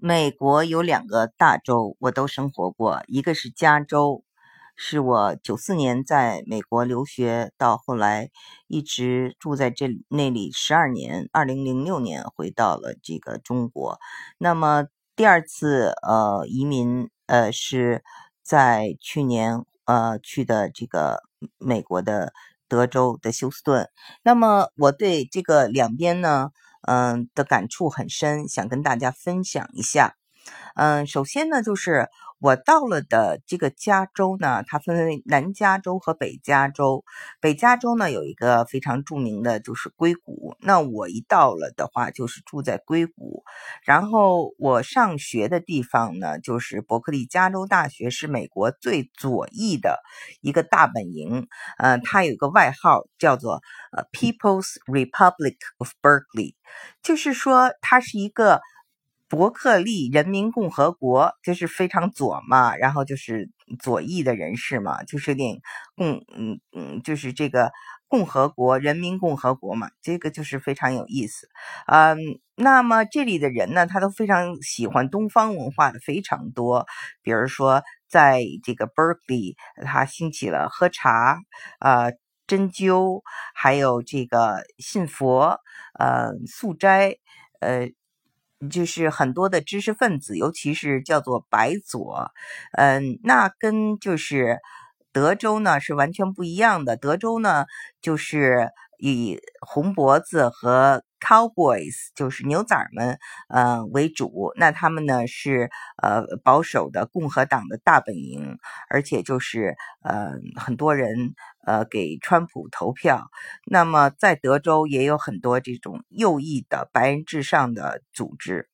美国有两个大州，我都生活过，一个是加州，是我九四年在美国留学，到后来一直住在这那里十二年，二零零六年回到了这个中国。那么第二次呃移民呃是在去年呃去的这个美国的德州的休斯顿。那么我对这个两边呢。嗯的感触很深，想跟大家分享一下。嗯，首先呢，就是我到了的这个加州呢，它分为南加州和北加州。北加州呢有一个非常著名的，就是硅谷。那我一到了的话，就是住在硅谷。然后我上学的地方呢，就是伯克利加州大学，是美国最左翼的一个大本营。呃，它有一个外号叫做呃 People's Republic of Berkeley，就是说它是一个。伯克利人民共和国就是非常左嘛，然后就是左翼的人士嘛，就是有点共嗯嗯，就是这个共和国人民共和国嘛，这个就是非常有意思。嗯，那么这里的人呢，他都非常喜欢东方文化的非常多，比如说在这个 Berkeley，他兴起了喝茶、呃针灸，还有这个信佛、呃素斋、呃。就是很多的知识分子，尤其是叫做白左，嗯，那跟就是德州呢是完全不一样的。德州呢就是以红脖子和 cowboys，就是牛仔们，呃为主。那他们呢是呃保守的共和党的大本营，而且就是呃很多人。呃，给川普投票。那么，在德州也有很多这种右翼的白人至上的组织。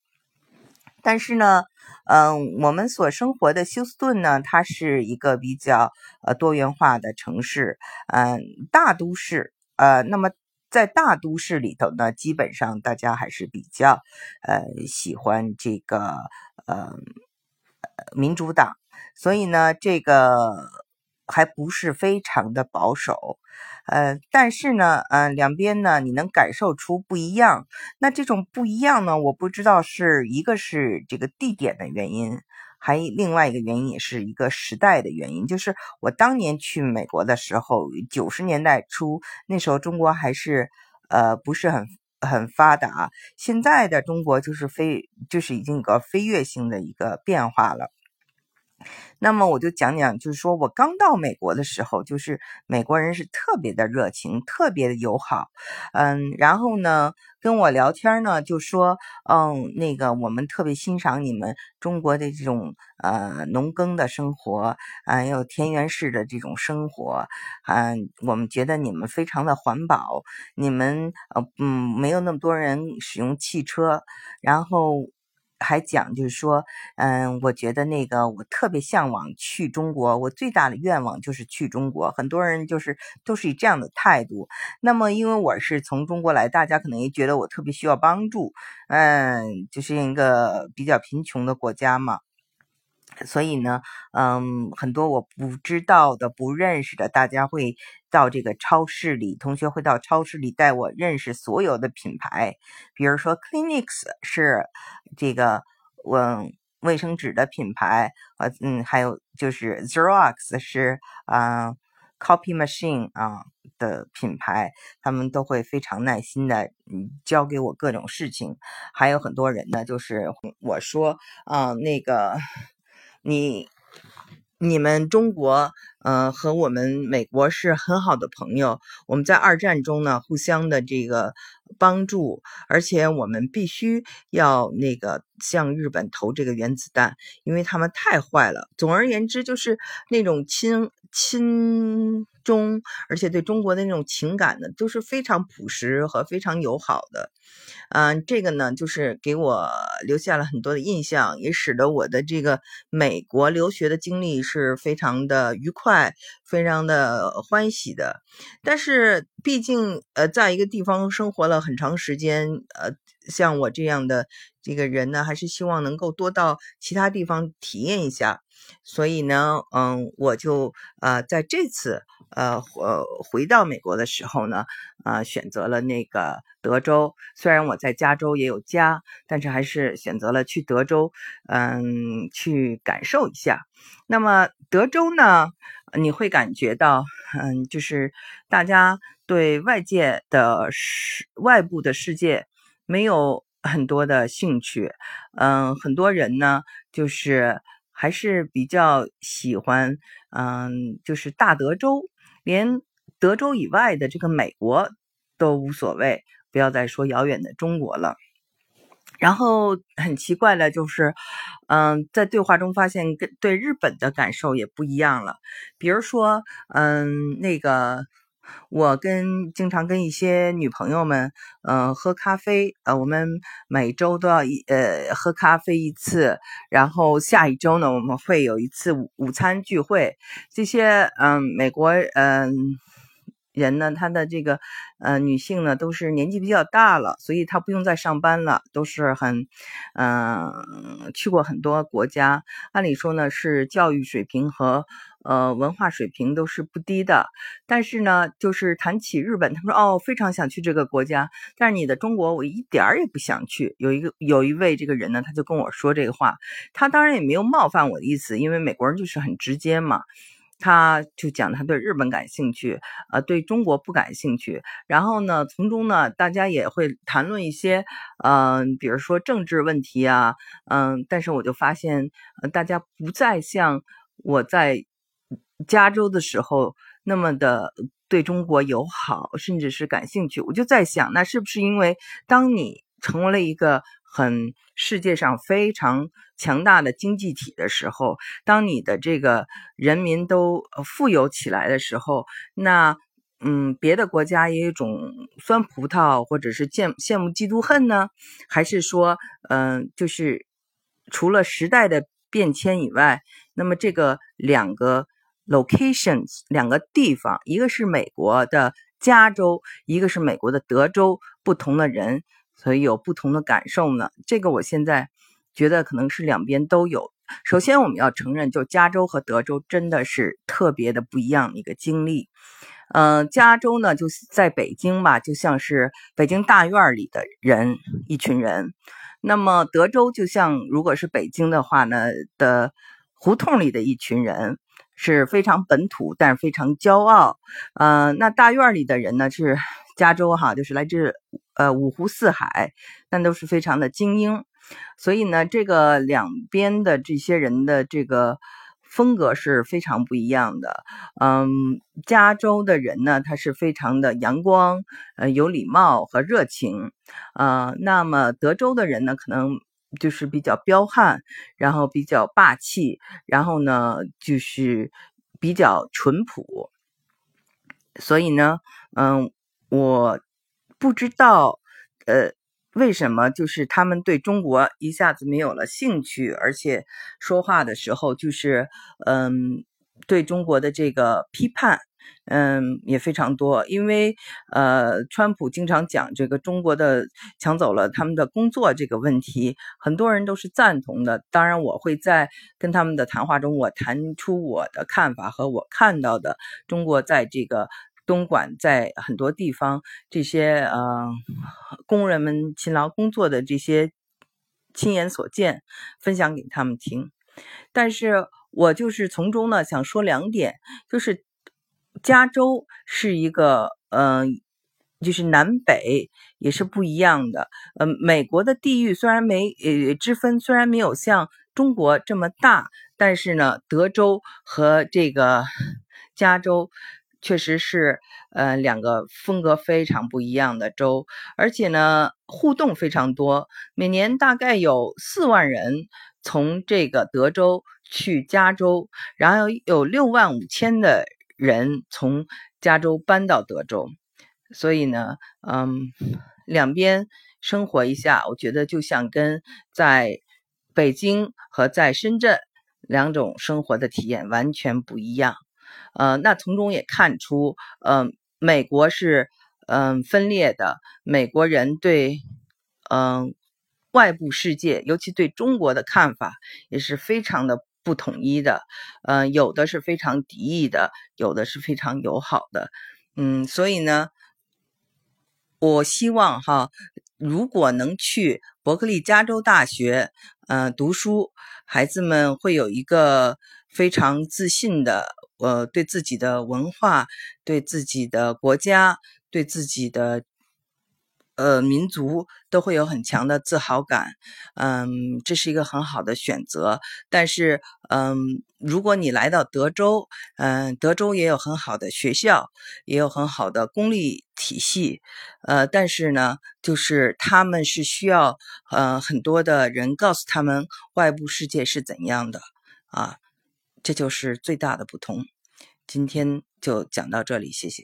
但是呢，嗯，我们所生活的休斯顿呢，它是一个比较呃多元化的城市，嗯，大都市。呃，那么在大都市里头呢，基本上大家还是比较呃喜欢这个呃民主党，所以呢，这个。还不是非常的保守，呃，但是呢，呃，两边呢，你能感受出不一样。那这种不一样呢，我不知道是一个是这个地点的原因，还另外一个原因也是一个时代的原因。就是我当年去美国的时候，九十年代初，那时候中国还是呃不是很很发达，现在的中国就是飞，就是已经有个飞跃性的一个变化了。那么我就讲讲，就是说我刚到美国的时候，就是美国人是特别的热情，特别的友好，嗯，然后呢跟我聊天呢，就说，嗯，那个我们特别欣赏你们中国的这种呃农耕的生活，还有田园式的这种生活，嗯，我们觉得你们非常的环保，你们呃嗯没有那么多人使用汽车，然后。还讲就是说，嗯，我觉得那个我特别向往去中国，我最大的愿望就是去中国。很多人就是都是以这样的态度。那么，因为我是从中国来，大家可能也觉得我特别需要帮助，嗯，就是一个比较贫穷的国家嘛。所以呢，嗯，很多我不知道的、不认识的，大家会到这个超市里，同学会到超市里带我认识所有的品牌，比如说 Clinics 是这个嗯卫生纸的品牌，呃嗯，还有就是 Xerox 是啊 Copy Machine 啊的品牌，他们都会非常耐心的嗯教给我各种事情，还有很多人呢，就是我说啊那个。你、你们中国，呃，和我们美国是很好的朋友。我们在二战中呢，互相的这个帮助，而且我们必须要那个向日本投这个原子弹，因为他们太坏了。总而言之，就是那种亲亲中，而且对中国的那种情感呢，都是非常朴实和非常友好的。嗯，这个呢，就是给我留下了很多的印象，也使得我的这个美国留学的经历是非常的愉快、哎非常的欢喜的。但是毕竟呃，在一个地方生活了很长时间，呃，像我这样的这个人呢，还是希望能够多到其他地方体验一下。所以呢，嗯，我就呃在这次呃呃回到美国的时候呢，呃选择了那个德州。虽然我在加州也有家，但是还是选择了去德州，嗯，去感受一下。那么德州呢，你会感觉到，嗯，就是大家对外界的世外部的世界没有很多的兴趣，嗯，很多人呢，就是。还是比较喜欢，嗯，就是大德州，连德州以外的这个美国都无所谓，不要再说遥远的中国了。然后很奇怪的就是，嗯，在对话中发现跟对日本的感受也不一样了，比如说，嗯，那个。我跟经常跟一些女朋友们，嗯，喝咖啡，呃，我们每周都要一呃喝咖啡一次，然后下一周呢，我们会有一次午午餐聚会。这些嗯，美国嗯人呢，他的这个呃女性呢，都是年纪比较大了，所以她不用再上班了，都是很嗯去过很多国家，按理说呢是教育水平和。呃，文化水平都是不低的，但是呢，就是谈起日本，他说哦，非常想去这个国家，但是你的中国，我一点儿也不想去。有一个有一位这个人呢，他就跟我说这个话，他当然也没有冒犯我的意思，因为美国人就是很直接嘛，他就讲他对日本感兴趣，呃，对中国不感兴趣。然后呢，从中呢，大家也会谈论一些，嗯，比如说政治问题啊，嗯，但是我就发现，大家不再像我在。加州的时候，那么的对中国友好，甚至是感兴趣，我就在想，那是不是因为当你成为了一个很世界上非常强大的经济体的时候，当你的这个人民都富有起来的时候，那嗯，别的国家也有种酸葡萄，或者是羡羡慕嫉妒恨呢？还是说，嗯，就是除了时代的变迁以外，那么这个两个。locations 两个地方，一个是美国的加州，一个是美国的德州，不同的人，所以有不同的感受呢。这个我现在觉得可能是两边都有。首先我们要承认，就加州和德州真的是特别的不一样的一个经历。嗯，加州呢就在北京吧，就像是北京大院里的人一群人。那么德州就像如果是北京的话呢的胡同里的一群人。是非常本土，但是非常骄傲。呃，那大院里的人呢是加州哈，就是来自呃五湖四海，但都是非常的精英。所以呢，这个两边的这些人的这个风格是非常不一样的。嗯，加州的人呢，他是非常的阳光、呃有礼貌和热情。呃，那么德州的人呢，可能。就是比较彪悍，然后比较霸气，然后呢，就是比较淳朴。所以呢，嗯，我不知道，呃，为什么就是他们对中国一下子没有了兴趣，而且说话的时候就是，嗯，对中国的这个批判。嗯，也非常多，因为呃，川普经常讲这个中国的抢走了他们的工作这个问题，很多人都是赞同的。当然，我会在跟他们的谈话中，我谈出我的看法和我看到的中国在这个东莞在很多地方这些呃工人们勤劳工作的这些亲眼所见，分享给他们听。但是我就是从中呢想说两点，就是。加州是一个，嗯，就是南北也是不一样的。嗯，美国的地域虽然没呃之分，虽然没有像中国这么大，但是呢，德州和这个加州确实是呃两个风格非常不一样的州，而且呢互动非常多。每年大概有四万人从这个德州去加州，然后有六万五千的。人从加州搬到德州，所以呢，嗯，两边生活一下，我觉得就像跟在北京和在深圳两种生活的体验完全不一样。呃，那从中也看出，嗯，美国是嗯分裂的，美国人对嗯外部世界，尤其对中国的看法也是非常的不统一的，嗯，有的是非常敌意的，有的是非常友好的，嗯，所以呢，我希望哈，如果能去伯克利加州大学呃读书，孩子们会有一个非常自信的。呃，对自己的文化、对自己的国家、对自己的呃民族，都会有很强的自豪感。嗯，这是一个很好的选择。但是，嗯，如果你来到德州，嗯，德州也有很好的学校，也有很好的公立体系。呃，但是呢，就是他们是需要呃很多的人告诉他们外部世界是怎样的啊。这就是最大的不同。今天就讲到这里，谢谢。